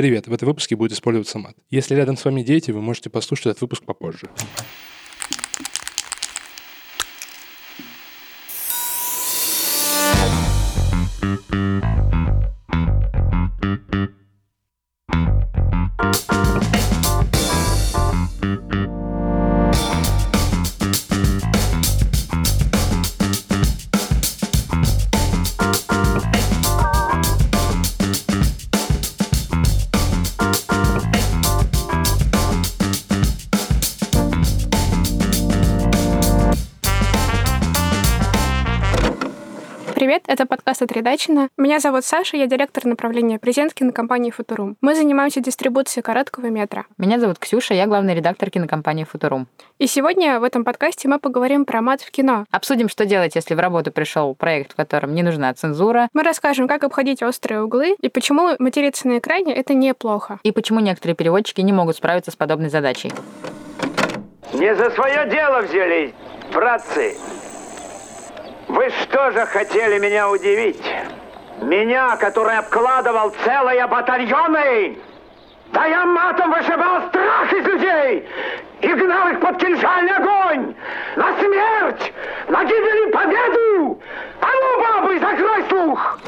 Привет, в этом выпуске будет использоваться мат. Если рядом с вами дети, вы можете послушать этот выпуск попозже. Привет, Редачина. Меня зовут Саша, я директор направления презентки на компании Футурум. Мы занимаемся дистрибуцией короткого метра. Меня зовут Ксюша, я главный редактор кинокомпании Футурум. И сегодня в этом подкасте мы поговорим про мат в кино. Обсудим, что делать, если в работу пришел проект, в котором не нужна цензура. Мы расскажем, как обходить острые углы и почему материться на экране — это неплохо. И почему некоторые переводчики не могут справиться с подобной задачей. Не за свое дело взялись, братцы. Вы что же хотели меня удивить? Меня, который обкладывал целые батальоны? Да я матом вышибал страх из людей и гнал их под кинжальный огонь! На смерть! На гибель и победу! А ну, бабы, закрой слух!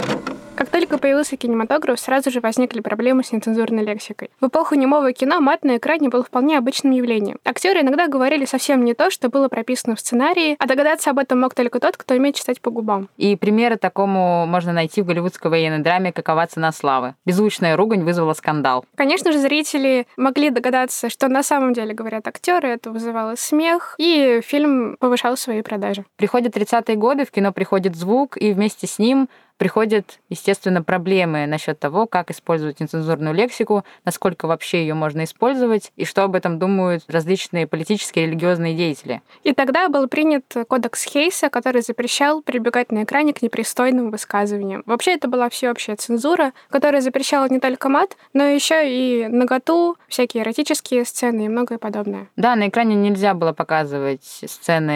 Как только появился кинематограф, сразу же возникли проблемы с нецензурной лексикой. В эпоху немого кино мат на экране был вполне обычным явлением. Актеры иногда говорили совсем не то, что было прописано в сценарии, а догадаться об этом мог только тот, кто умеет читать по губам. И примеры такому можно найти в голливудской военной драме «Какова цена славы». Беззвучная ругань вызвала скандал. Конечно же, зрители могли догадаться, что на самом деле говорят актеры, это вызывало смех, и фильм повышал свои продажи. Приходят 30-е годы, в кино приходит звук, и вместе с ним приходят, естественно, проблемы насчет того, как использовать нецензурную лексику, насколько вообще ее можно использовать, и что об этом думают различные политические и религиозные деятели. И тогда был принят кодекс Хейса, который запрещал прибегать на экране к непристойным высказываниям. Вообще это была всеобщая цензура, которая запрещала не только мат, но еще и наготу, всякие эротические сцены и многое подобное. Да, на экране нельзя было показывать сцены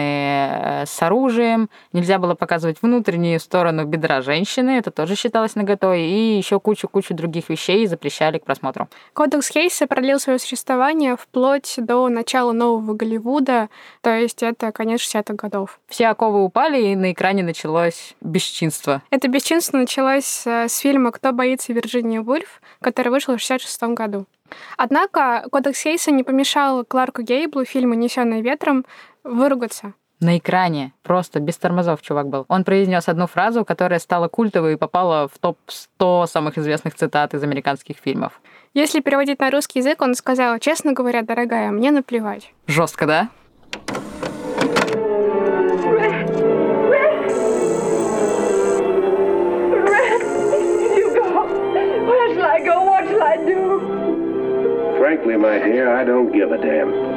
э, с оружием, нельзя было показывать внутреннюю сторону бедра женщин, женщины, это тоже считалось наготой, и еще кучу-кучу других вещей запрещали к просмотру. Кодекс Хейса продлил свое существование вплоть до начала нового Голливуда, то есть это конец 60-х годов. Все оковы упали, и на экране началось бесчинство. Это бесчинство началось э, с фильма «Кто боится Вирджинии Вульф», который вышел в 66 году. Однако Кодекс Хейса не помешал Кларку Гейблу фильму «Несённый ветром» выругаться на экране. Просто без тормозов чувак был. Он произнес одну фразу, которая стала культовой и попала в топ-100 самых известных цитат из американских фильмов. Если переводить на русский язык, он сказал, честно говоря, дорогая, мне наплевать. Жестко, да? Frankly, my dear, I don't give a damn.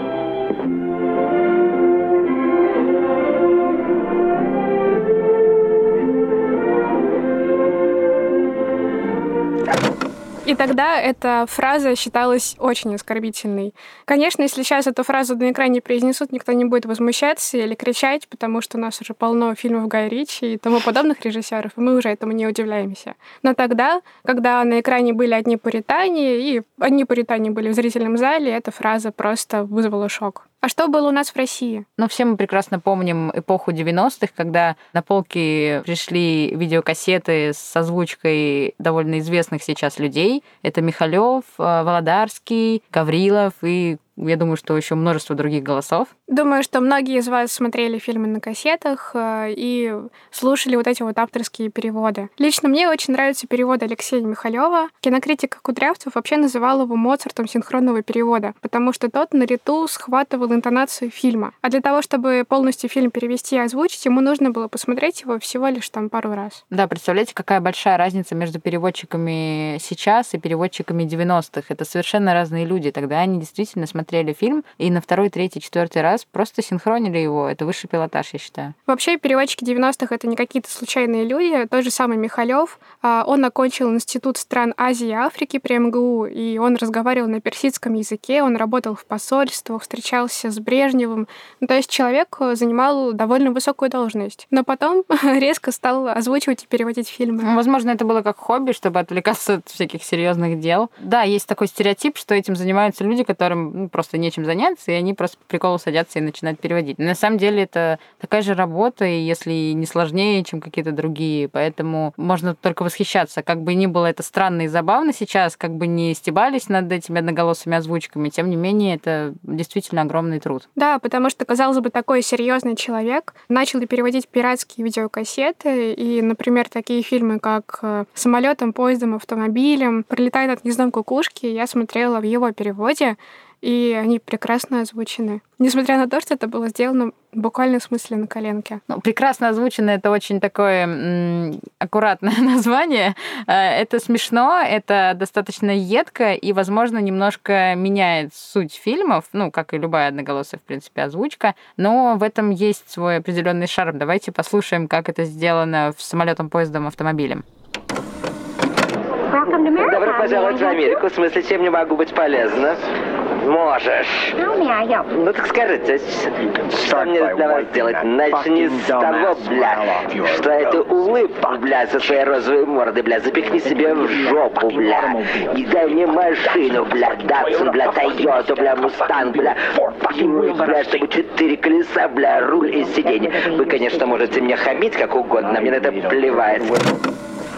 И тогда эта фраза считалась очень оскорбительной. Конечно, если сейчас эту фразу на экране произнесут, никто не будет возмущаться или кричать, потому что у нас уже полно фильмов Гая Ричи и тому подобных режиссеров, и мы уже этому не удивляемся. Но тогда, когда на экране были одни пуритане, и одни пуритане были в зрительном зале, эта фраза просто вызвала шок. А что было у нас в России? Ну, все мы прекрасно помним эпоху 90-х, когда на полки пришли видеокассеты с озвучкой довольно известных сейчас людей. Это Михалев, э, Володарский, Гаврилов и я думаю, что еще множество других голосов. Думаю, что многие из вас смотрели фильмы на кассетах э, и слушали вот эти вот авторские переводы. Лично мне очень нравятся переводы Алексея Михалева. Кинокритик Кудрявцев вообще называл его Моцартом синхронного перевода, потому что тот на лету схватывал интонацию фильма. А для того, чтобы полностью фильм перевести и озвучить, ему нужно было посмотреть его всего лишь там пару раз. Да, представляете, какая большая разница между переводчиками сейчас и переводчиками 90-х. Это совершенно разные люди. Тогда они действительно смотрели посмотрели фильм, и на второй, третий, четвертый раз просто синхронили его. Это высший пилотаж, я считаю. Вообще, переводчики 90-х — это не какие-то случайные люди. Тот же самый Михалев, а, он окончил Институт стран Азии и Африки при МГУ, и он разговаривал на персидском языке, он работал в посольствах, встречался с Брежневым. Ну, то есть человек занимал довольно высокую должность. Но потом резко стал озвучивать и переводить фильмы. Ну, возможно, это было как хобби, чтобы отвлекаться от всяких серьезных дел. Да, есть такой стереотип, что этим занимаются люди, которым ну, просто нечем заняться, и они просто по приколу садятся и начинают переводить. На самом деле это такая же работа, и если не сложнее, чем какие-то другие. Поэтому можно только восхищаться. Как бы ни было это странно и забавно сейчас, как бы не стебались над этими одноголосыми озвучками, тем не менее, это действительно огромный труд. Да, потому что, казалось бы, такой серьезный человек начал переводить пиратские видеокассеты, и, например, такие фильмы, как э, «Самолетом, поездом, автомобилем», «Пролетает от гнездом кукушки», я смотрела в его переводе, и они прекрасно озвучены. Несмотря на то, что это было сделано буквально в смысле на коленке. Ну, прекрасно озвучено это очень такое м- аккуратное название. Э, это смешно, это достаточно едко и, возможно, немножко меняет суть фильмов, ну, как и любая одноголосая, в принципе, озвучка, но в этом есть свой определенный шарм. Давайте послушаем, как это сделано в самолетом, поездом, автомобилем. Добро пожаловать в Америку. В смысле, чем не могу быть полезна? Можешь. Ну так скажите, что мне для вас делать? Начни с того, бля, что эту улыбку, бля, со своей розовой мордой, бля, запихни себе в жопу, бля. И дай мне машину, бля, Датсун, бля, Тойоту, бля, Мустанг, бля, бля, чтобы четыре колеса, бля, руль и сиденье. Вы, конечно, можете мне хамить как угодно, мне на это плевать.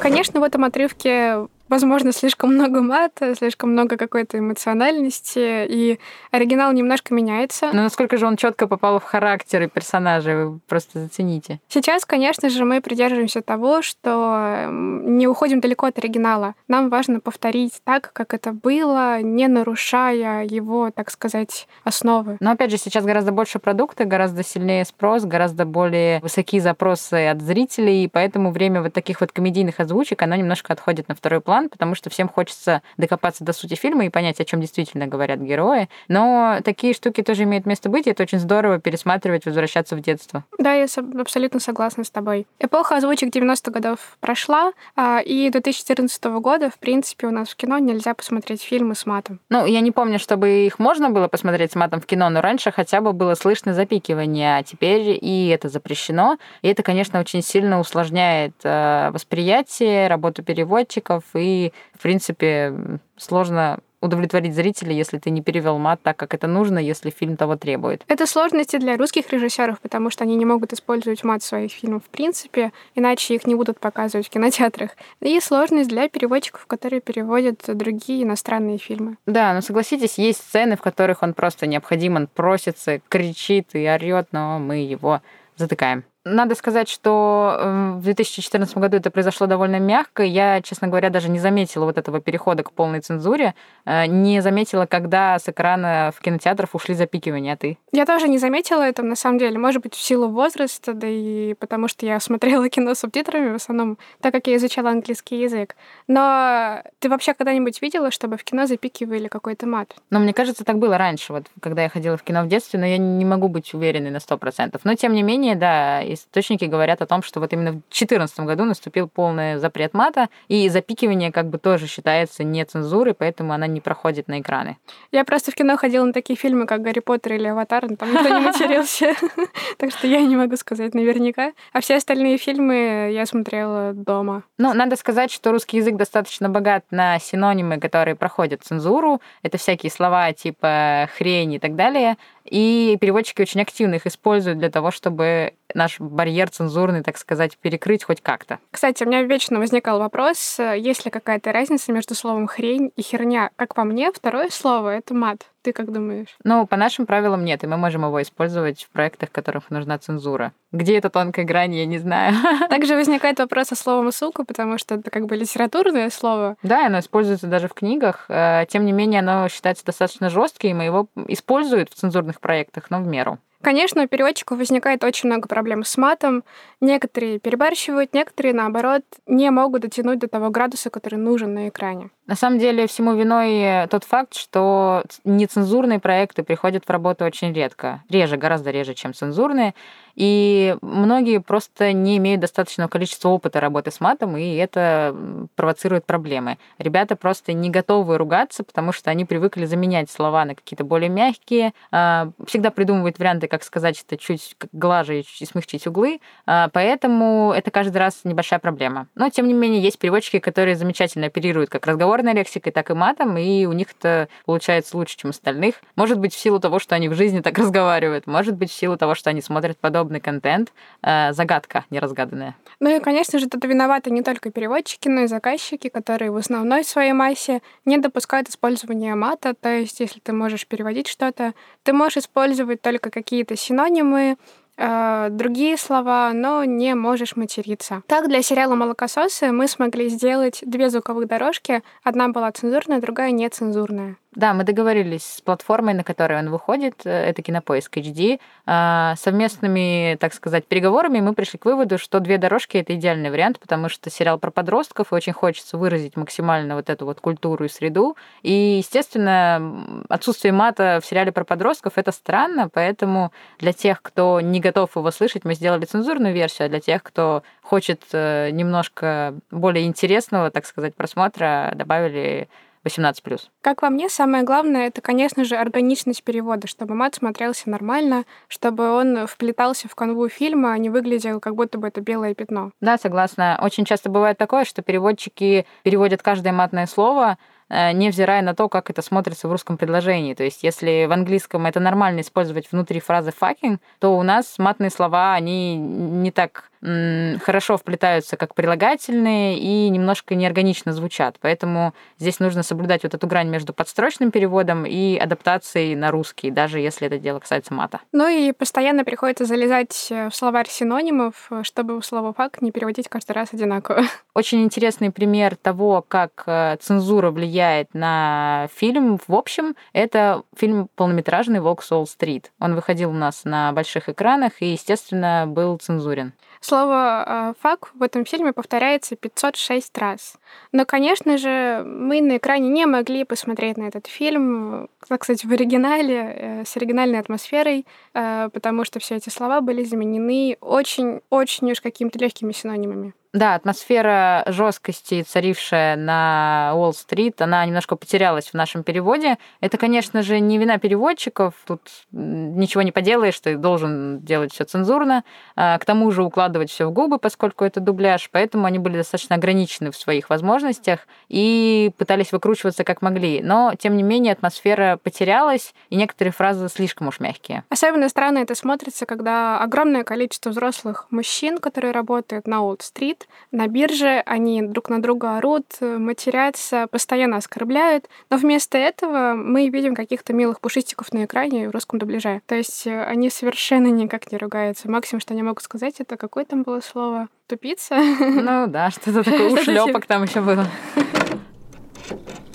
Конечно, в этом отрывке возможно, слишком много мата, слишком много какой-то эмоциональности, и оригинал немножко меняется. Но насколько же он четко попал в характер и персонажа, вы просто зацените. Сейчас, конечно же, мы придерживаемся того, что не уходим далеко от оригинала. Нам важно повторить так, как это было, не нарушая его, так сказать, основы. Но опять же, сейчас гораздо больше продукта, гораздо сильнее спрос, гораздо более высокие запросы от зрителей, и поэтому время вот таких вот комедийных озвучек, оно немножко отходит на второй план, потому что всем хочется докопаться до сути фильма и понять, о чем действительно говорят герои. Но такие штуки тоже имеют место быть, и это очень здорово пересматривать, возвращаться в детство. Да, я абсолютно согласна с тобой. Эпоха озвучек 90-х годов прошла, а, и до 2014 года, в принципе, у нас в кино нельзя посмотреть фильмы с матом. Ну, я не помню, чтобы их можно было посмотреть с матом в кино, но раньше хотя бы было слышно запикивание, а теперь и это запрещено. И это, конечно, очень сильно усложняет э, восприятие, работу переводчиков и и, в принципе, сложно удовлетворить зрителя, если ты не перевел мат так, как это нужно, если фильм того требует. Это сложности для русских режиссеров, потому что они не могут использовать мат в своих фильмах в принципе, иначе их не будут показывать в кинотеатрах. И сложность для переводчиков, которые переводят другие иностранные фильмы. Да, но согласитесь, есть сцены, в которых он просто необходим, он просится, кричит и орет, но мы его затыкаем. Надо сказать, что эм, в 2014 году это произошло довольно мягко. Я, честно говоря, даже не заметила вот этого перехода к полной цензуре. Э, не заметила, когда с экрана в кинотеатров ушли запикивания, а ты? Я тоже не заметила это, на самом деле. Может быть, в силу возраста, да и потому что я смотрела кино с субтитрами в основном, так как я изучала английский язык. Но ты вообще когда-нибудь видела, чтобы в кино запикивали какой-то мат? Ну, мне кажется, так было раньше, вот когда я ходила в кино в детстве, но я не могу быть уверенной на сто процентов. Но, тем не менее, да, источники говорят о том, что вот именно в 2014 году наступил полный запрет мата, и запикивание как бы тоже считается не цензурой, поэтому она не проходит на экраны. Я просто в кино ходила на такие фильмы, как «Гарри Поттер» или «Аватар», но там никто не матерился, так что я не могу сказать наверняка. А все остальные фильмы я смотрела дома. Ну, надо сказать, что русский язык достаточно богат на синонимы, которые проходят цензуру. Это всякие слова типа «хрень» и так далее. И переводчики очень активно их используют для того, чтобы наш барьер цензурный, так сказать, перекрыть хоть как-то. Кстати, у меня вечно возникал вопрос, есть ли какая-то разница между словом «хрень» и «херня». Как по мне, второе слово — это мат. Ты как думаешь? Ну, по нашим правилам нет, и мы можем его использовать в проектах, в которых нужна цензура. Где эта тонкая грань, я не знаю. Также возникает вопрос о словом «сука», потому что это как бы литературное слово. Да, оно используется даже в книгах. Э, тем не менее, оно считается достаточно жестким, и его используют в цензурных проектах, но в меру. Конечно, у переводчиков возникает очень много проблем с матом. Некоторые перебарщивают, некоторые, наоборот, не могут дотянуть до того градуса, который нужен на экране. На самом деле всему виной тот факт, что нецензурные проекты приходят в работу очень редко. Реже, гораздо реже, чем цензурные. И многие просто не имеют достаточного количества опыта работы с матом, и это провоцирует проблемы. Ребята просто не готовы ругаться, потому что они привыкли заменять слова на какие-то более мягкие, а, всегда придумывают варианты, как сказать это чуть глаже и смягчить углы, а, поэтому это каждый раз небольшая проблема. Но, тем не менее, есть переводчики, которые замечательно оперируют как разговорной лексикой, так и матом, и у них это получается лучше, чем остальных. Может быть, в силу того, что они в жизни так разговаривают, может быть, в силу того, что они смотрят подобный контент. Э, загадка неразгаданная. Ну и, конечно же, тут виноваты не только переводчики, но и заказчики, которые в основной своей массе не допускают использования мата. То есть, если ты можешь переводить что-то, ты можешь использовать только какие-то синонимы, э, другие слова, но не можешь материться. Так, для сериала «Молокососы» мы смогли сделать две звуковых дорожки. Одна была цензурная, другая нецензурная. Да, мы договорились с платформой, на которой он выходит, э, это Кинопоиск HD. А, совместными, так сказать, переговорами мы пришли к выводу, что две дорожки — это идеальный вариант, потому что сериал про подростков, и очень хочется выразить максимально вот эту вот культуру и среду. И, естественно, отсутствие мата в сериале про подростков — это странно, поэтому для тех, кто не готов его слышать, мы сделали цензурную версию, а для тех, кто хочет э, немножко более интересного, так сказать, просмотра, добавили 18+. Как по мне, самое главное, это, конечно же, органичность перевода, чтобы мат смотрелся нормально, чтобы он вплетался в канву фильма, а не выглядел, как будто бы это белое пятно. Да, согласна. Очень часто бывает такое, что переводчики переводят каждое матное слово, невзирая на то, как это смотрится в русском предложении. То есть, если в английском это нормально использовать внутри фразы fucking, то у нас матные слова, они не так хорошо вплетаются как прилагательные и немножко неорганично звучат. Поэтому здесь нужно соблюдать вот эту грань между подстрочным переводом и адаптацией на русский, даже если это дело касается мата. Ну и постоянно приходится залезать в словарь синонимов, чтобы слово «факт» не переводить каждый раз одинаково. Очень интересный пример того, как э, цензура влияет на фильм в общем, это фильм полнометражный «Волк Солл-стрит». Он выходил у нас на больших экранах и, естественно, был цензурен. Слово а, «фак» в этом фильме повторяется 506 раз. Но, конечно же, мы на экране не могли посмотреть на этот фильм, так сказать, в оригинале, э, с оригинальной атмосферой, э, потому что все эти слова были заменены очень-очень уж какими-то легкими синонимами. Да, атмосфера жесткости, царившая на Уолл-стрит, она немножко потерялась в нашем переводе. Это, конечно же, не вина переводчиков, тут ничего не поделаешь, ты должен делать все цензурно, а, к тому же укладывать все в губы, поскольку это дубляж, поэтому они были достаточно ограничены в своих возможностях и пытались выкручиваться как могли. Но, тем не менее, атмосфера потерялась, и некоторые фразы слишком уж мягкие. Особенно странно это смотрится, когда огромное количество взрослых мужчин, которые работают на Уолл-стрит, на бирже, они друг на друга орут, матерятся, постоянно оскорбляют, но вместо этого мы видим каких-то милых пушистиков на экране в русском дубляже. То есть э, они совершенно никак не ругаются. Максимум, что они могут сказать, это какое там было слово? Тупица? Ну да, что-то такое ушлепок там еще было.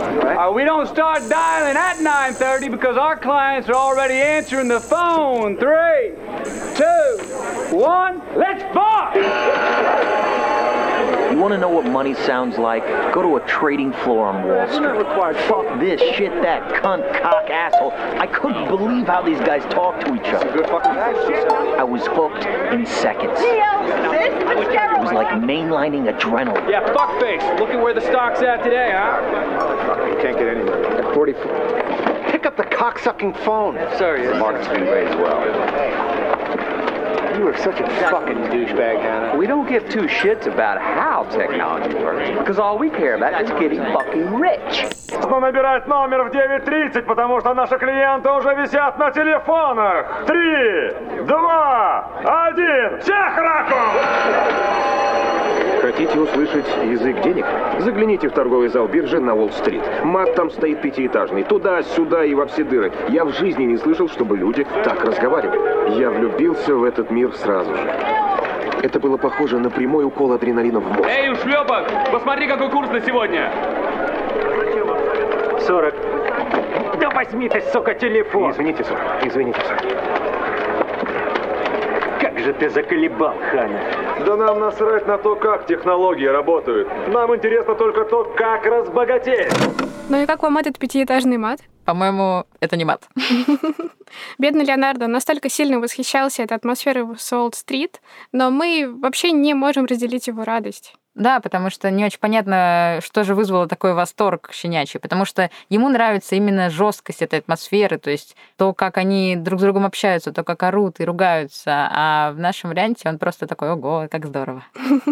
Uh, we don't start dialing at 9.30 because our clients are already answering the phone. Three, two, one, let's fuck! You want to know what money sounds like? Go to a trading floor on Wall Street. Required. Fuck this, shit that, cunt, cock, asshole. I couldn't believe how these guys talk to each other. Good fucking I was hooked in seconds. It was like mainlining adrenaline. Yeah, fuck face. Look at where the stock's at today, huh? You can't get anywhere. At 44. Pick up the cocksucking phone. Sorry, the market's been great as well. You are such a fucking douchebag, Hannah. We don't give two shits about how technology works, because all we care about is getting fucking rich. Нужно набирать номер в 9.30, потому что наши клиенты уже висят на телефонах. Три, два, один. Всех раком! Хотите услышать язык денег? Загляните в торговый зал биржи на Уолл-стрит. Мат там стоит пятиэтажный. Туда-сюда и во все дыры. Я в жизни не слышал, чтобы люди так разговаривали. Я влюбился в этот мир сразу же. Это было похоже на прямой укол адреналина в мозг. Эй, ушлепок, посмотри, какой курс на сегодня. 40. Да возьми ты, сука, телефон. Извините, сэр. Извините, сэр. Же ты заколебал, Ханя. Да нам насрать на то, как технологии работают. Нам интересно только то, как разбогатеть. Ну и как вам этот пятиэтажный мат? По-моему, это не мат. Бедный Леонардо настолько сильно восхищался этой атмосферой в Солт-стрит, но мы вообще не можем разделить его радость. Да, потому что не очень понятно, что же вызвало такой восторг щенячий, потому что ему нравится именно жесткость этой атмосферы, то есть то, как они друг с другом общаются, то, как орут и ругаются, а в нашем варианте он просто такой, ого, как здорово.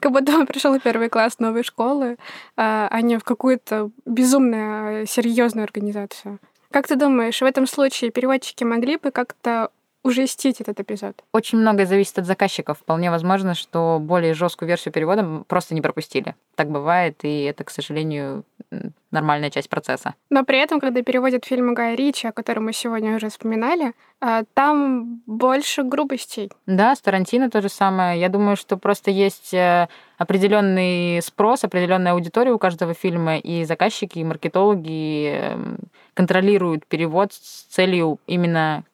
Как будто он пришел в первый класс новой школы, а, а не в какую-то безумную серьезную организацию. Как ты думаешь, в этом случае переводчики могли бы как-то ужестить этот эпизод? Очень многое зависит от заказчиков. Вполне возможно, что более жесткую версию перевода просто не пропустили. Так бывает, и это, к сожалению, нормальная часть процесса. Но при этом, когда переводят фильмы Гая Ричи, о котором мы сегодня уже вспоминали, а, там больше грубостей. Да, с Тарантино то же самое. Я думаю, что просто есть э, определенный спрос, определенная аудитория у каждого фильма, и заказчики, и маркетологи эм, контролируют перевод с целью именно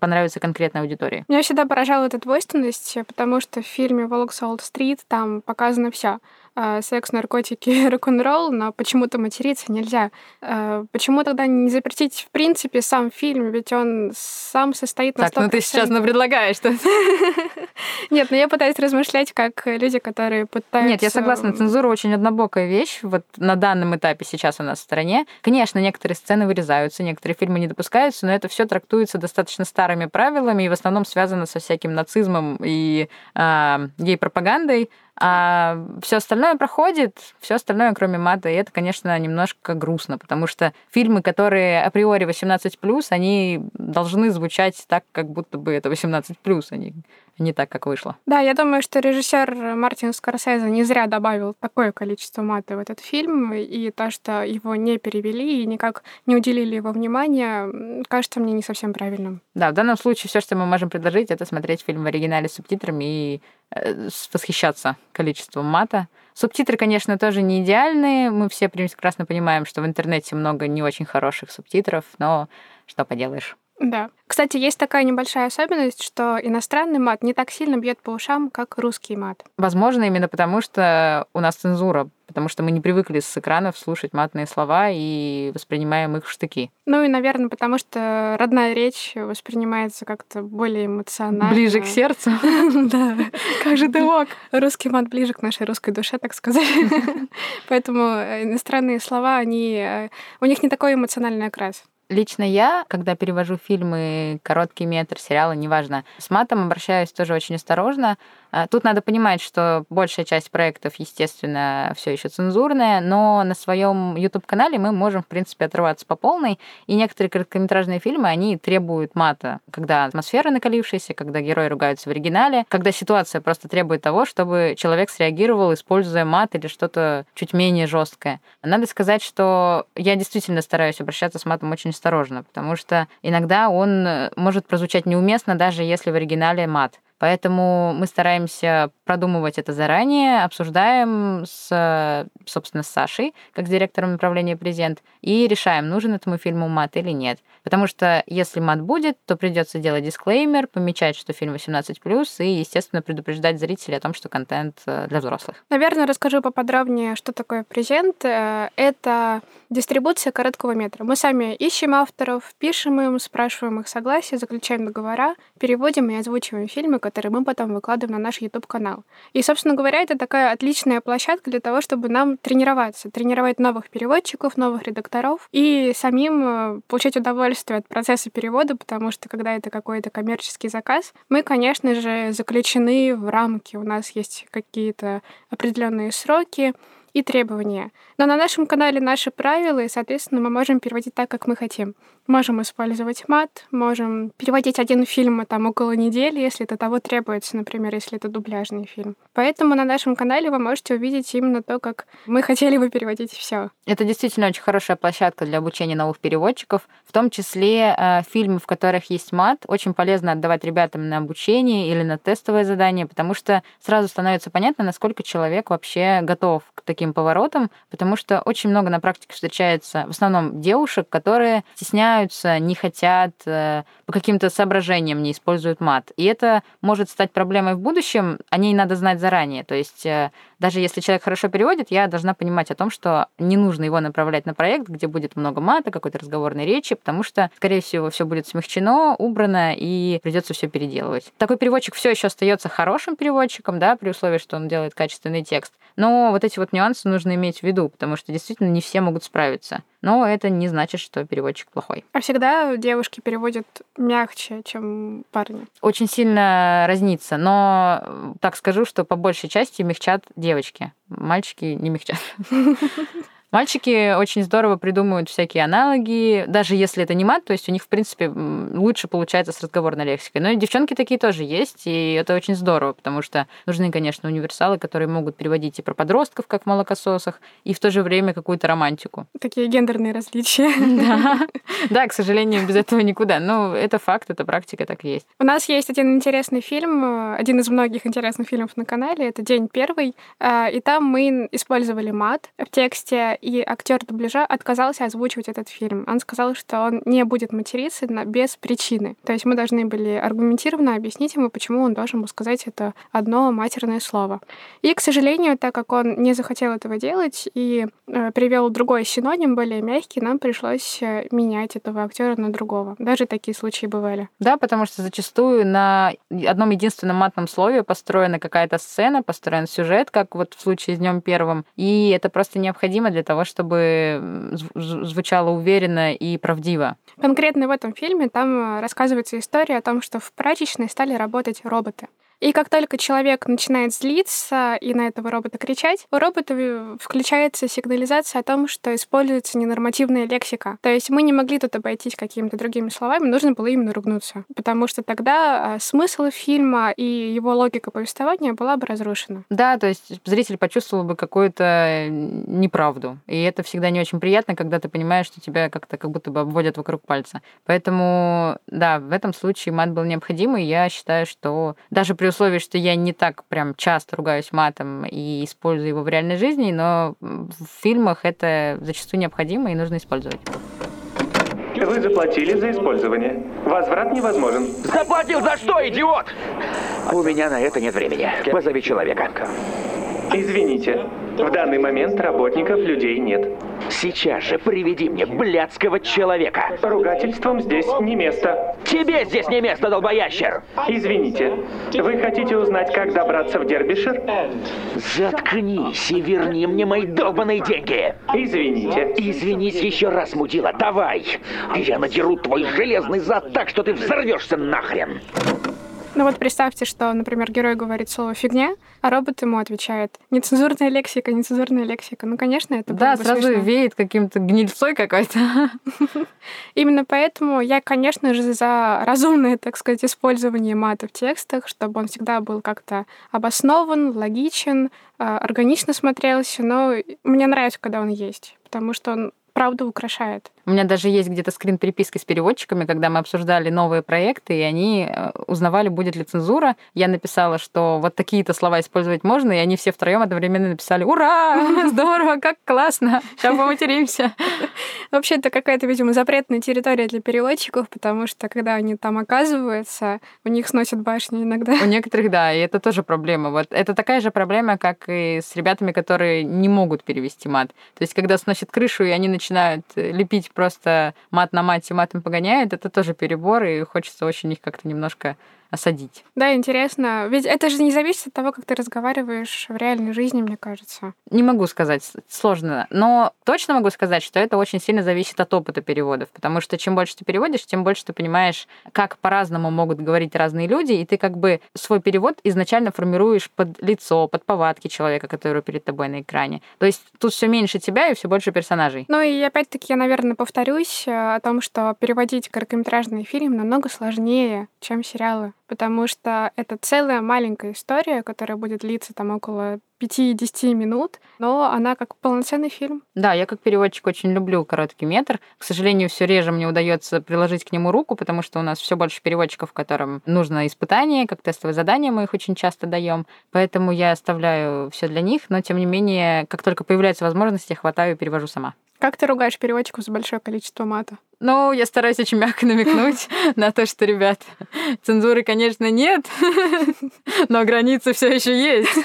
понравится конкретной аудитории. Меня всегда поражала эта двойственность, потому что в фильме «Волк Солт-стрит» там показано все э, секс, наркотики, рок-н-ролл, но почему-то материться нельзя. Э, почему тогда не запретить, в принципе, сам фильм? Ведь он сам состоит на 100%. Так, ну ты сейчас ну предлагаешь что Нет, ну я пытаюсь размышлять, как люди, которые пытаются... Нет, я согласна, цензура очень однобокая вещь. Вот на данном этапе сейчас у нас в стране. Конечно, некоторые сцены вырезаются, некоторые фильмы не допускаются, но это все трактуется достаточно старыми правилами и в основном связано со всяким нацизмом и э, гей-пропагандой. А все остальное проходит, все остальное, кроме мата, и это, конечно, немножко грустно, потому что фильмы, которые априори 18+, они должны звучать так, как будто бы это 18+, они не так, как вышло. Да, я думаю, что режиссер Мартин Скорсезе не зря добавил такое количество мата в этот фильм, и то, что его не перевели и никак не уделили его внимания, кажется мне не совсем правильным. Да, в данном случае все, что мы можем предложить, это смотреть фильм в оригинале с субтитрами и восхищаться количеством мата. Субтитры, конечно, тоже не идеальные. Мы все прекрасно понимаем, что в интернете много не очень хороших субтитров, но что поделаешь. Да. Кстати, есть такая небольшая особенность, что иностранный мат не так сильно бьет по ушам, как русский мат. Возможно, именно потому, что у нас цензура, потому что мы не привыкли с экранов слушать матные слова и воспринимаем их в штыки. Ну и, наверное, потому что родная речь воспринимается как-то более эмоционально. Ближе к сердцу. Да, как же ты мог? Русский мат ближе к нашей русской душе, так сказать. Поэтому иностранные слова, они, э, у них не такой эмоциональный окрас. Лично я, когда перевожу фильмы, короткий метр, сериалы, неважно, с матом обращаюсь тоже очень осторожно. А, тут надо понимать, что большая часть проектов, естественно, все еще цензурная, но на своем YouTube-канале мы можем, в принципе, отрываться по полной. И некоторые короткометражные фильмы, они требуют мата, когда атмосфера накалившаяся, когда герои ругаются в оригинале, когда ситуация просто требует того, чтобы человек среагировал, используя мат или что-то чуть менее жесткое. Надо сказать, что я действительно стараюсь обращаться с матом очень осторожно, потому что иногда он может прозвучать неуместно, даже если в оригинале мат. Поэтому мы стараемся продумывать это заранее, обсуждаем с, собственно, с Сашей, как с директором направления «Презент», и решаем, нужен этому фильму мат или нет. Потому что если мат будет, то придется делать дисклеймер, помечать, что фильм 18+, и, естественно, предупреждать зрителей о том, что контент э, для взрослых. Наверное, расскажу поподробнее, что такое презент. Э, это дистрибуция короткого метра. Мы сами ищем авторов, пишем им, спрашиваем их согласие, заключаем договора, переводим и озвучиваем фильмы, которые мы потом выкладываем на наш YouTube-канал. И, собственно говоря, это такая отличная площадка для того, чтобы нам тренироваться, тренировать новых переводчиков, новых редакторов и самим э, получать удовольствие удовольствие от процесса перевода, потому что когда это какой-то коммерческий заказ, мы, конечно же, заключены в рамки. У нас есть какие-то определенные сроки, и требования. Но на нашем канале наши правила, и, соответственно, мы можем переводить так, как мы хотим. Можем использовать мат, можем переводить один фильм там около недели, если это того требуется, например, если это дубляжный фильм. Поэтому на нашем канале вы можете увидеть именно то, как мы хотели бы переводить все. Это действительно очень хорошая площадка для обучения новых переводчиков, в том числе э, фильмы, в которых есть мат, очень полезно отдавать ребятам на обучение или на тестовое задание, потому что сразу становится понятно, насколько человек вообще готов к таким поворотом, потому что очень много на практике встречается в основном девушек, которые стесняются, не хотят, э, по каким-то соображениям не используют мат. И это может стать проблемой в будущем, о ней надо знать заранее. То есть э, даже если человек хорошо переводит, я должна понимать о том, что не нужно его направлять на проект, где будет много мата, какой-то разговорной речи, потому что, скорее всего, все будет смягчено, убрано, и придется все переделывать. Такой переводчик все еще остается хорошим переводчиком, да, при условии, что он делает качественный текст. Но вот эти вот нюансы нужно иметь в виду, потому что действительно не все могут справиться. Но это не значит, что переводчик плохой. А всегда девушки переводят мягче, чем парни? Очень сильно разнится, но так скажу, что по большей части мягчат девочки. Мальчики не мягчат. Мальчики очень здорово придумывают всякие аналоги, даже если это не мат, то есть у них, в принципе, лучше получается с разговорной лексикой. Но и девчонки такие тоже есть, и это очень здорово, потому что нужны, конечно, универсалы, которые могут переводить и про подростков, как в молокососах, и в то же время какую-то романтику. Такие гендерные различия. Да, да, к сожалению, без этого никуда. Но это факт, это практика, так есть. У нас есть один интересный фильм, один из многих интересных фильмов на канале, это «День первый», а, и там мы использовали мат в тексте, и актер дубляжа отказался озвучивать этот фильм. Он сказал, что он не будет материться без причины. То есть мы должны были аргументированно объяснить ему, почему он должен был сказать это одно матерное слово. И, к сожалению, так как он не захотел этого делать и э, привел другой синоним, более мягкий, нам пришлось э, менять этого актера на другого. Даже такие случаи бывали. Да, потому что зачастую на одном единственном матном слове построена какая-то сцена, построен сюжет, как вот в случае с Днем Первым, и это просто необходимо для того, того, чтобы звучало уверенно и правдиво. Конкретно в этом фильме там рассказывается история о том, что в прачечной стали работать роботы. И как только человек начинает злиться и на этого робота кричать, у робота включается сигнализация о том, что используется ненормативная лексика. То есть мы не могли тут обойтись какими-то другими словами, нужно было именно ругнуться. Потому что тогда а, смысл фильма и его логика повествования была бы разрушена. Да, то есть зритель почувствовал бы какую-то неправду. И это всегда не очень приятно, когда ты понимаешь, что тебя как-то как будто бы обводят вокруг пальца. Поэтому, да, в этом случае мат был необходим, и я считаю, что даже при условии, что я не так прям часто ругаюсь матом и использую его в реальной жизни, но в фильмах это зачастую необходимо и нужно использовать. Вы заплатили за использование. Возврат невозможен. Заплатил за что, идиот? У меня на это нет времени. Позови человека. Извините, в данный момент работников людей нет. Сейчас же приведи мне блядского человека. Ругательством здесь не место. Тебе здесь не место, долбоящер! Извините, вы хотите узнать, как добраться в Дербишир? Заткнись и верни мне мои долбаные деньги! Извините. Извинись еще раз, мудила, давай! Я надеру твой железный зад так, что ты взорвешься нахрен! Ну вот представьте, что, например, герой говорит слово «фигня», а робот ему отвечает «нецензурная лексика, нецензурная лексика». Ну, конечно, это Да, бы сразу смешно. веет каким-то гнильцой какой-то. Именно поэтому я, конечно же, за разумное, так сказать, использование мата в текстах, чтобы он всегда был как-то обоснован, логичен, а, органично смотрелся, но мне нравится, когда он есть, потому что он правда украшает. У меня даже есть где-то скрин переписки с переводчиками, когда мы обсуждали новые проекты, и они э, узнавали, будет ли цензура. Я написала, что вот такие-то слова использовать можно, и они все втроем одновременно написали «Ура! Здорово! Как классно! Сейчас поматеримся!» Вообще, это какая-то, видимо, запретная территория для переводчиков, потому что, когда они там оказываются, у них сносят башни иногда. У некоторых, да, и это тоже проблема. Вот это такая же проблема, как и с ребятами, которые не могут перевести мат. То есть, когда сносят крышу, и они начинают лепить просто мат на мате матом погоняет, это тоже перебор, и хочется очень их как-то немножко осадить. Да, интересно. Ведь это же не зависит от того, как ты разговариваешь в реальной жизни, мне кажется. Не могу сказать, сложно. Но точно могу сказать, что это очень сильно зависит от опыта переводов. Потому что чем больше ты переводишь, тем больше ты понимаешь, как по-разному могут говорить разные люди, и ты как бы свой перевод изначально формируешь под лицо, под повадки человека, который перед тобой на экране. То есть тут все меньше тебя и все больше персонажей. Ну и опять-таки я, наверное, повторюсь э, о том, что переводить короткометражный фильм намного сложнее, чем сериалы потому что это целая маленькая история, которая будет длиться там около 5-10 минут, но она как полноценный фильм. Да, я как переводчик очень люблю короткий метр. К сожалению, все реже мне удается приложить к нему руку, потому что у нас все больше переводчиков, которым нужно испытание, как тестовые задания, мы их очень часто даем. Поэтому я оставляю все для них, но тем не менее, как только появляется возможность, я хватаю и перевожу сама. Как ты ругаешь переводчиков за большое количество мата? Ну, я стараюсь очень мягко намекнуть на то, что, ребят, цензуры, конечно, нет, но границы все еще есть.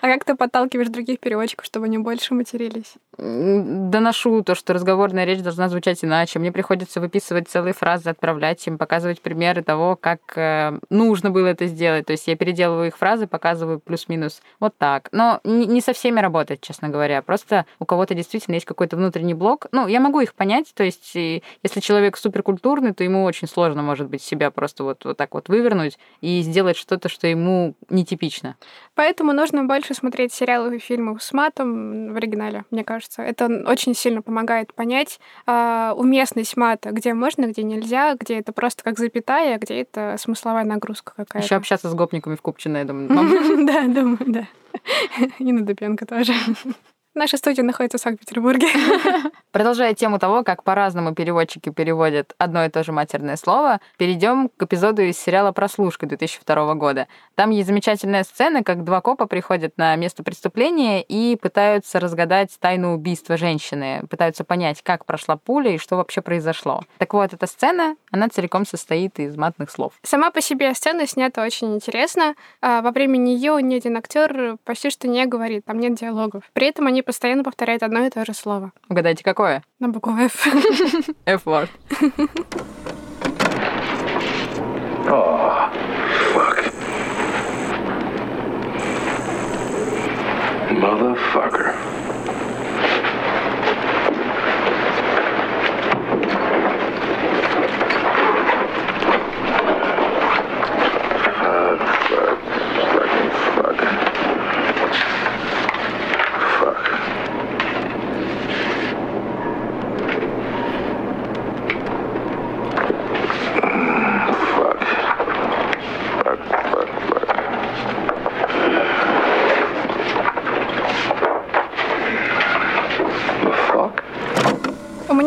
А как ты подталкиваешь других переводчиков, чтобы они больше матерились? Доношу то, что разговорная речь должна звучать иначе. Мне приходится выписывать целые фразы, отправлять им, показывать примеры того, как э, нужно было это сделать. То есть я переделываю их фразы, показываю плюс-минус вот так. Но не со всеми работает, честно говоря. Просто у кого-то действительно есть какой-то внутренний блок. Ну, я могу их понять, то есть если человек суперкультурный, то ему очень сложно, может быть, себя просто вот, вот так вот вывернуть и сделать что-то, что ему нетипично. Поэтому нужно больше смотреть сериалы и фильмы с матом в оригинале, мне кажется. Это очень сильно помогает понять э, уместность мата, где можно, где нельзя, где это просто как запятая, а где это смысловая нагрузка какая-то. Еще общаться с гопниками в Купчино, я думаю. Да, думаю, да. И на Дупенко тоже. Наша студия находится в Санкт-Петербурге. Продолжая тему того, как по-разному переводчики переводят одно и то же матерное слово, перейдем к эпизоду из сериала «Прослушка» 2002 года. Там есть замечательная сцена, как два копа приходят на место преступления и пытаются разгадать тайну убийства женщины, пытаются понять, как прошла пуля и что вообще произошло. Так вот, эта сцена, она целиком состоит из матных слов. Сама по себе сцена снята очень интересно. А, во время нее ни один актер почти что не говорит, там нет диалогов. При этом они постоянно повторяют одно и то же слово. Угадайте, какое? На букву F. F-word. Oh, fuck. Motherfucker.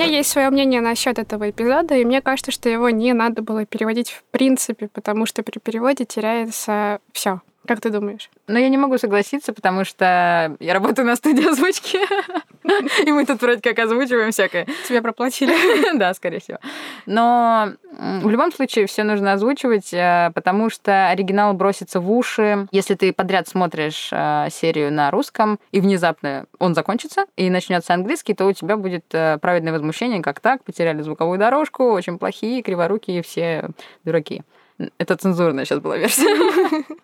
Есть свое мнение насчет этого эпизода, и мне кажется, что его не надо было переводить в принципе, потому что при переводе теряется все. Как ты думаешь? Ну, я не могу согласиться, потому что я работаю на студии озвучки, и мы тут вроде как озвучиваем всякое. Тебя проплатили. Да, скорее всего. Но в любом случае все нужно озвучивать, э, потому что оригинал бросится в уши. Если ты подряд смотришь э, серию на русском, и внезапно он закончится, и начнется английский, то у тебя будет э, праведное возмущение, как так, потеряли звуковую дорожку, очень плохие, криворукие, все дураки. Это цензурная сейчас была версия.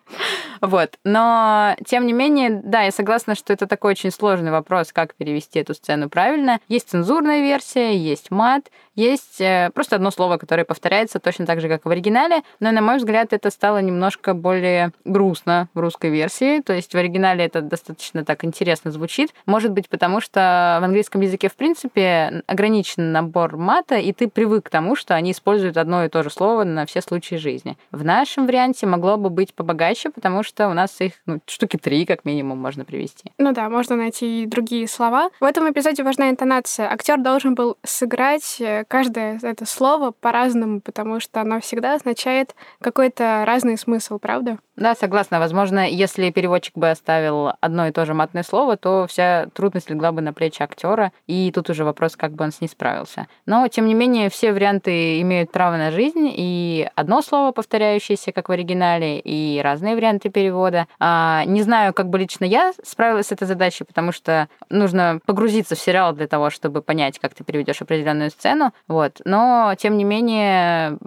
Вот. Но, тем не менее, да, я согласна, что это такой очень сложный вопрос, как перевести эту сцену правильно. Есть цензурная версия, есть мат, есть э, просто одно слово, которое повторяется точно так же, как в оригинале, но, на мой взгляд, это стало немножко более грустно в русской версии, то есть в оригинале это достаточно так интересно звучит. Может быть, потому что в английском языке, в принципе, ограничен набор мата, и ты привык к тому, что они используют одно и то же слово на все случаи жизни. В нашем варианте могло бы быть побогаче, потому что у нас их ну, штуки три, как минимум, можно привести. Ну да, можно найти и другие слова. В этом эпизоде важна интонация. Актер должен был сыграть э, каждое это слово по-разному, потому что оно всегда означает какой-то разный смысл, правда? Да, согласна. Возможно, если переводчик бы оставил одно и то же матное слово, то вся трудность легла бы на плечи актера, и тут уже вопрос, как бы он с ней справился. Но, тем не менее, все варианты имеют право на жизнь, и одно слово, повторяющееся, как в оригинале, и разные варианты перевода. А, не знаю, как бы лично я справилась с этой задачей, потому что нужно погрузиться в сериал для того, чтобы понять, как ты переведешь определенную сцену. Вот. Но, тем не менее,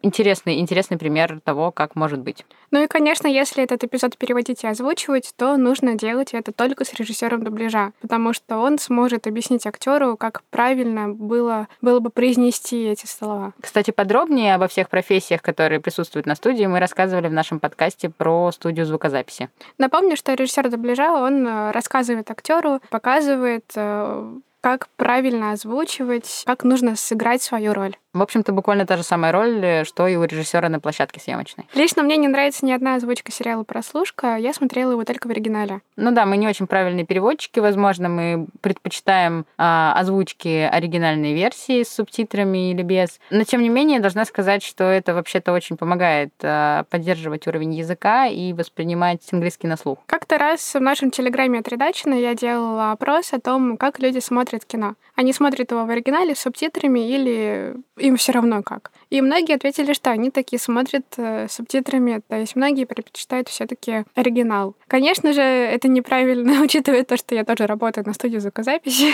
интересный, интересный пример того, как может быть. Ну и, конечно, если этот эпизод переводить и озвучивать, то нужно делать это только с режиссером дубляжа, потому что он сможет объяснить актеру, как правильно было, было бы произнести эти слова. Кстати, подробнее обо всех профессиях, которые присутствуют на студии, мы рассказывали в нашем подкасте про студию звукозаписи. Напомню, что режиссер дубляжа, он э, рассказывает актеру, показывает э, как правильно озвучивать, как нужно сыграть свою роль. В общем-то, буквально та же самая роль, э, что и у режиссера на площадке съемочной. Лично мне не нравится ни одна озвучка сериала «Прослушка». Я смотрела его только в оригинале. Ну да, мы не очень правильные переводчики, возможно, мы предпочитаем а, озвучки оригинальной версии с субтитрами или без. Но тем не менее, должна сказать, что это вообще-то очень помогает а, поддерживать уровень языка и воспринимать английский на слух. Как-то раз в нашем телеграме от Редачина я делала опрос о том, как люди смотрят кино. Они смотрят его в оригинале с субтитрами или им все равно как. И многие ответили, что они такие смотрят э, субтитрами, то есть многие предпочитают все-таки оригинал. Конечно же, это неправильно, учитывая то, что я тоже работаю на студии звукозаписи,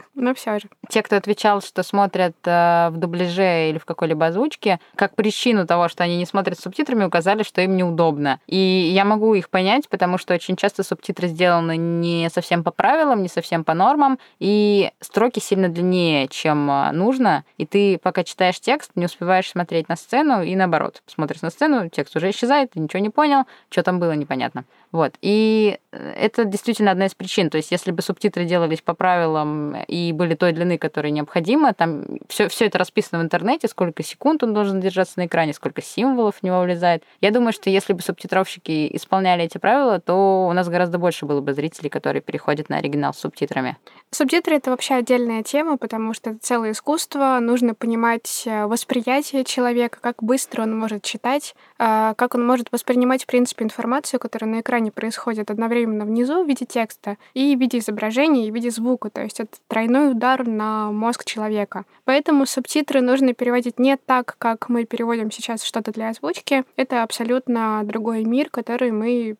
но все же. Те, кто отвечал, что смотрят э, в дубляже или в какой-либо озвучке, как причину того, что они не смотрят с субтитрами, указали, что им неудобно. И я могу их понять, потому что очень часто субтитры сделаны не совсем по правилам, не совсем по нормам, и строки сильно длиннее, чем э, нужно, и ты, пока читаешь текст, не успеваешь смотреть на сцену, и наоборот. Смотришь на сцену, текст уже исчезает, ты ничего не понял, что там было, непонятно. Вот. И э, это действительно одна из причин. То есть, если бы субтитры делались по правилам и были той длины, которая необходима, там все, все это расписано в интернете, сколько секунд он должен держаться на экране, сколько символов в него влезает. Я думаю, что если бы субтитровщики исполняли эти правила, то у нас гораздо больше было бы зрителей, которые переходят на оригинал с субтитрами. Субтитры — это вообще отдельная тема, потому что это целое искусство. Нужно понимать э, восприятие человека, как быстро он может читать, э, как он может воспринимать, в принципе, информацию, которая на экране экране происходит одновременно внизу в виде текста и в виде изображения, и в виде звука. То есть это тройной удар на мозг человека. Поэтому субтитры нужно переводить не так, как мы переводим сейчас что-то для озвучки. Это абсолютно другой мир, который мы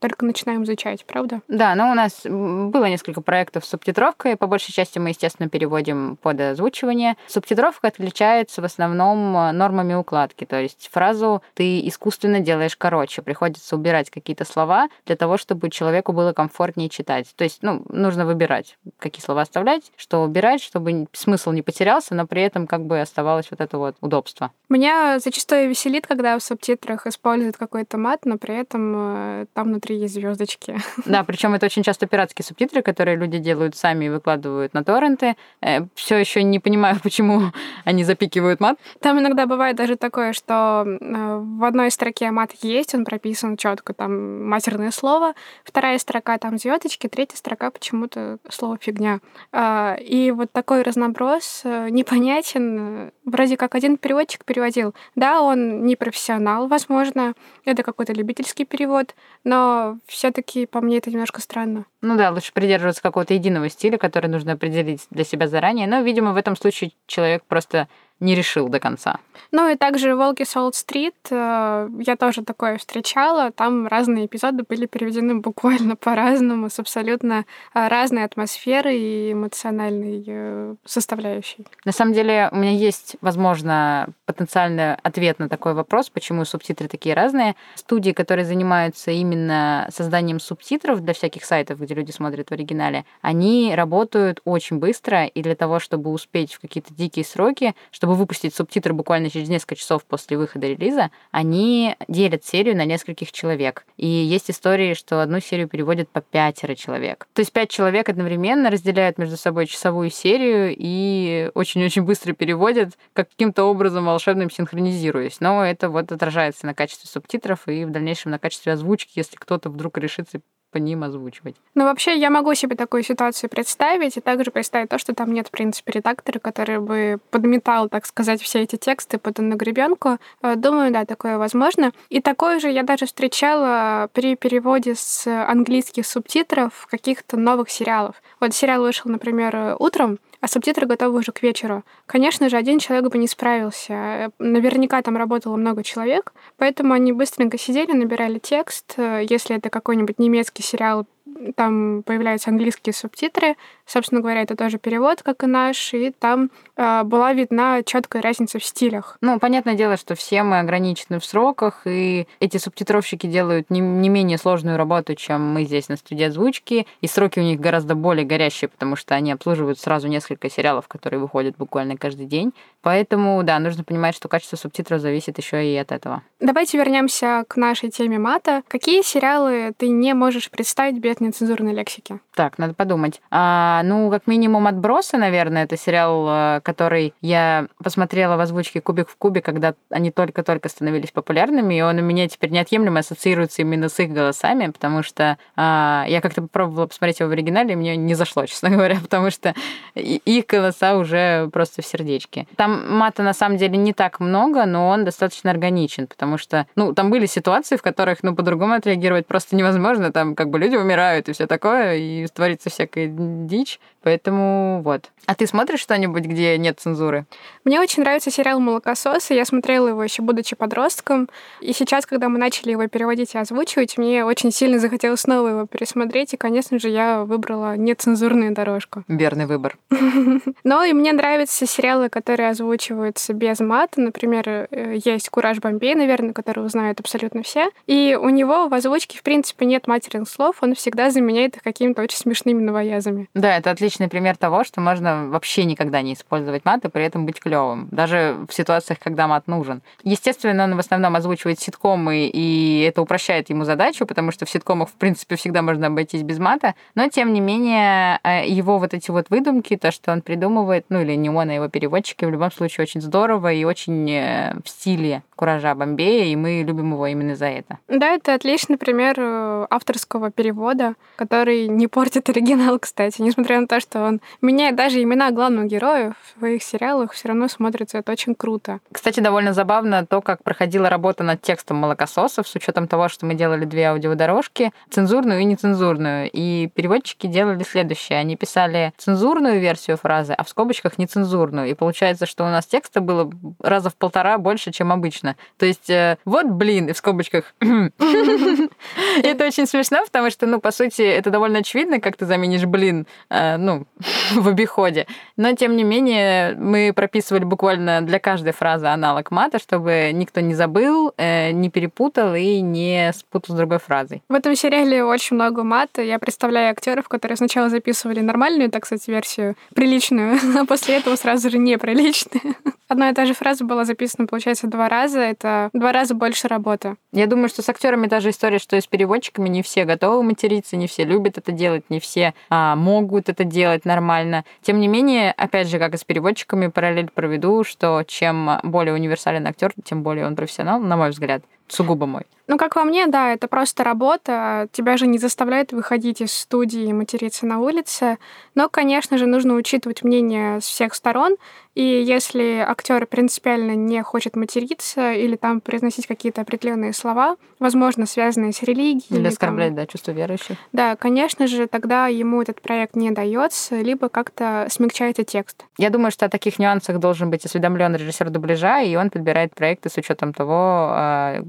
только начинаем изучать, правда? Да, но у нас было несколько проектов с субтитровкой. По большей части мы, естественно, переводим под озвучивание. Субтитровка отличается в основном э, нормами укладки. То есть фразу ты искусственно делаешь короче. Приходится убирать какие-то слова для того, чтобы человеку было комфортнее читать. То есть, ну, нужно выбирать, какие слова оставлять, что убирать, чтобы смысл не потерялся, но при этом как бы оставалось вот это вот удобство. Меня зачастую веселит, когда в субтитрах используют какой-то мат, но при этом э, там внутри есть звездочки. Да, причем это очень часто пиратские субтитры, которые люди делают сами и выкладывают на торренты. Э, Все еще не понимаю, почему они запикивают мат. Там иногда бывает даже такое, что э, в одной строке мат есть, он прописан четко, там матерное слово, вторая строка там звездочки, третья строка почему-то слово фигня. А, и вот такой разноброс непонятен. Вроде как один переводчик переводил. Да, он не профессионал, возможно, это какой-то любительский перевод, но все-таки по мне это немножко странно. Ну да, лучше придерживаться какого-то единого стиля, который нужно определить для себя заранее. Но, видимо, в этом случае человек просто не решил до конца. Ну и также «Волки Солт-стрит» э, я тоже такое встречала. Там разные эпизоды были переведены буквально по-разному, с абсолютно э, разной атмосферой и эмоциональной э, составляющей. На самом деле у меня есть, возможно, потенциальный ответ на такой вопрос, почему субтитры такие разные. Студии, которые занимаются именно созданием субтитров для всяких сайтов, где люди смотрят в оригинале, они работают очень быстро, и для того, чтобы успеть в какие-то дикие сроки, чтобы чтобы выпустить субтитры буквально через несколько часов после выхода релиза, они делят серию на нескольких человек. И есть истории, что одну серию переводят по пятеро человек. То есть пять человек одновременно разделяют между собой часовую серию и очень-очень быстро переводят, каким-то образом волшебным синхронизируясь. Но это вот отражается на качестве субтитров и в дальнейшем на качестве озвучки, если кто-то вдруг решится по ним озвучивать. Ну, вообще, я могу себе такую ситуацию представить, и также представить то, что там нет, в принципе, редактора, который бы подметал, так сказать, все эти тексты под одну гребенку. Э, думаю, да, такое возможно. И такое же я даже встречала при переводе с английских субтитров каких-то новых сериалов. Вот сериал вышел, например, утром, а субтитры готовы уже к вечеру. Конечно же, один человек бы не справился. Наверняка там работало много человек, поэтому они быстренько сидели, набирали текст. Если это какой-нибудь немецкий сериал, там появляются английские субтитры, собственно говоря, это тоже перевод, как и наш, и там э, была видна четкая разница в стилях. Ну, понятное дело, что все мы ограничены в сроках, и эти субтитровщики делают не, не менее сложную работу, чем мы здесь на студии озвучки, и сроки у них гораздо более горящие, потому что они обслуживают сразу несколько сериалов, которые выходят буквально каждый день. Поэтому, да, нужно понимать, что качество субтитров зависит еще и от этого. Давайте вернемся к нашей теме мата. Какие сериалы ты не можешь представить без нецензурной лексики. Так, надо подумать. А, ну, как минимум «Отбросы», наверное, это сериал, э, который я посмотрела в озвучке «Кубик в кубе», когда они только-только становились популярными, и он у меня теперь неотъемлемо ассоциируется именно с их голосами, потому что а, я как-то попробовала посмотреть его в оригинале, и мне не зашло, честно говоря, потому что их голоса уже просто в сердечке. Там мата на самом деле не так много, но он достаточно органичен, потому что, ну, там были ситуации, в которых, ну, по-другому отреагировать просто невозможно, там как бы люди умирают и все такое, и творится всякая дичь, поэтому вот. А ты смотришь что-нибудь, где нет цензуры? Мне очень нравится сериал «Молокососы». Я смотрела его еще будучи подростком. И сейчас, когда мы начали его переводить и озвучивать, мне очень сильно захотелось снова его пересмотреть. И, конечно же, я выбрала нецензурную дорожку. Верный выбор. Но и мне нравятся сериалы, которые озвучиваются без мата. Например, э, есть «Кураж Бомбей», наверное, который узнают абсолютно все. И у него в озвучке, в принципе, нет матерных слов. Он всегда заменяет их какими-то очень смешными новоязами. Да, это отличный пример того, что можно вообще никогда не использовать мат и при этом быть клевым, даже в ситуациях, когда мат нужен. Естественно, он в основном озвучивает ситкомы, и это упрощает ему задачу, потому что в ситкомах, в принципе, всегда можно обойтись без мата, но, тем не менее, э, его вот эти вот выдумки, то, что он придумывает, ну или не он, а его переводчики, в любом случае очень здорово и очень э, в стиле Куража Бомбея, и мы любим его именно за это. Да, это отличный пример э, авторского перевода, который не портит оригинал, кстати, несмотря на то, что он меняет даже имена главных героев в своих сериалах, все равно смотрится это очень круто. Кстати, довольно забавно то, как проходила работа над текстом молокососов, с учетом того, что мы делали две аудиодорожки, цензурную и нецензурную. И переводчики делали следующее. Они писали цензурную версию фразы, а в скобочках нецензурную. И получается, что у нас текста было раза в полтора больше, чем обычно. То есть э, вот, блин, и в скобочках. Это очень смешно, потому что, ну, по сути, это довольно очевидно, как ты заменишь блин, э, ну, в обиходе. Но, тем не менее, мы прописывали буквально для каждой фразы аналог мата, чтобы никто не забыл, э, не перепутал и не спутал с другой фразой. В этом сериале очень много мата. Я представляю актеров, которые сначала записывали нормальную, так сказать, версию, приличную, а после этого сразу же неприличную. Одна и та же фраза была записана, получается, два раза. Это два раза больше работы. Я думаю, что с актерами та же история, что и с переводчиками. Не все готовы материться, не все любят это делать, не все а, могут это делать нормально. Тем не менее, опять же, как и с переводчиками, параллель проведу, что чем более универсален актер, тем более он профессионал, на мой взгляд сугубо мой. Ну, как по мне, да, это просто работа. Тебя же не заставляют выходить из студии и материться на улице. Но, конечно же, нужно учитывать мнение с всех сторон. И если актер принципиально не хочет материться или там произносить какие-то определенные слова, возможно, связанные с религией. Или, или оскорблять, там... да, чувство верующих. Да, конечно же, тогда ему этот проект не дается, либо как-то смягчается текст. Я думаю, что о таких нюансах должен быть осведомлен режиссер дубляжа, и он подбирает проекты с учетом того, а,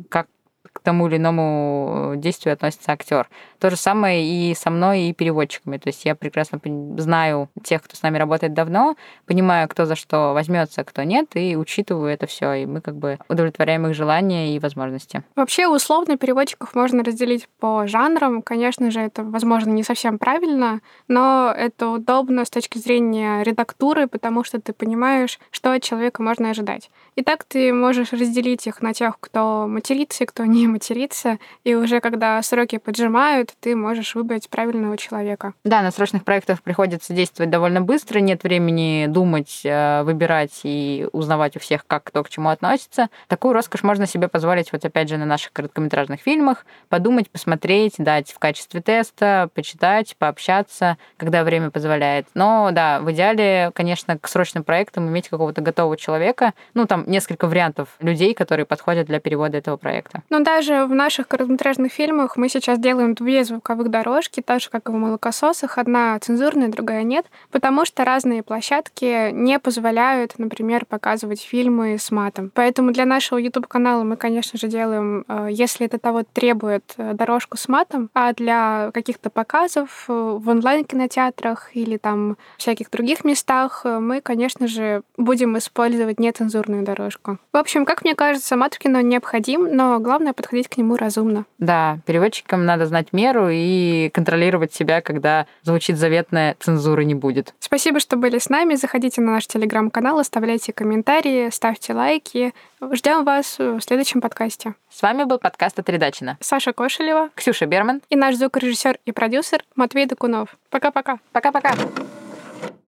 тому или иному действию относится актер. То же самое и со мной, и переводчиками. То есть я прекрасно знаю тех, кто с нами работает давно, понимаю, кто за что возьмется, кто нет, и учитываю это все. И мы как бы удовлетворяем их желания и возможности. Вообще, условно переводчиков можно разделить по жанрам. Конечно же, это, возможно, не совсем правильно, но это удобно с точки зрения редактуры, потому что ты понимаешь, что от человека можно ожидать. И так ты можешь разделить их на тех, кто матерится и кто не матерится, и уже когда сроки поджимают, ты можешь выбрать правильного человека. Да, на срочных проектах приходится действовать довольно быстро, нет времени думать, э, выбирать и узнавать у всех, как кто к чему относится. Такую роскошь можно себе позволить вот опять же на наших короткометражных фильмах, подумать, посмотреть, дать в качестве теста, почитать, пообщаться, когда время позволяет. Но да, в идеале, конечно, к срочным проектам иметь какого-то готового человека, ну там несколько вариантов людей, которые подходят для перевода этого проекта. Но даже в наших короткометражных фильмах мы сейчас делаем две звуковых дорожки, так же, как и в «Молокососах». Одна цензурная, другая нет, потому что разные площадки не позволяют, например, показывать фильмы с матом. Поэтому для нашего YouTube-канала мы, конечно же, делаем, э, если это того требует, э, дорожку с матом, а для каких-то показов э, в онлайн-кинотеатрах или там всяких других местах мы, конечно же, будем использовать нецензурную дорожку дорожку. В общем, как мне кажется, мат в кино необходим, но главное подходить подходить к нему разумно. Да, переводчикам надо знать меру и контролировать себя, когда звучит заветная цензура не будет. Спасибо, что были с нами. Заходите на наш телеграм-канал, оставляйте комментарии, ставьте лайки. Ждем вас в следующем подкасте. С вами был подкаст от Редачина. Саша Кошелева, Ксюша Берман и наш звукорежиссер и продюсер Матвей Докунов. Пока-пока. Пока-пока.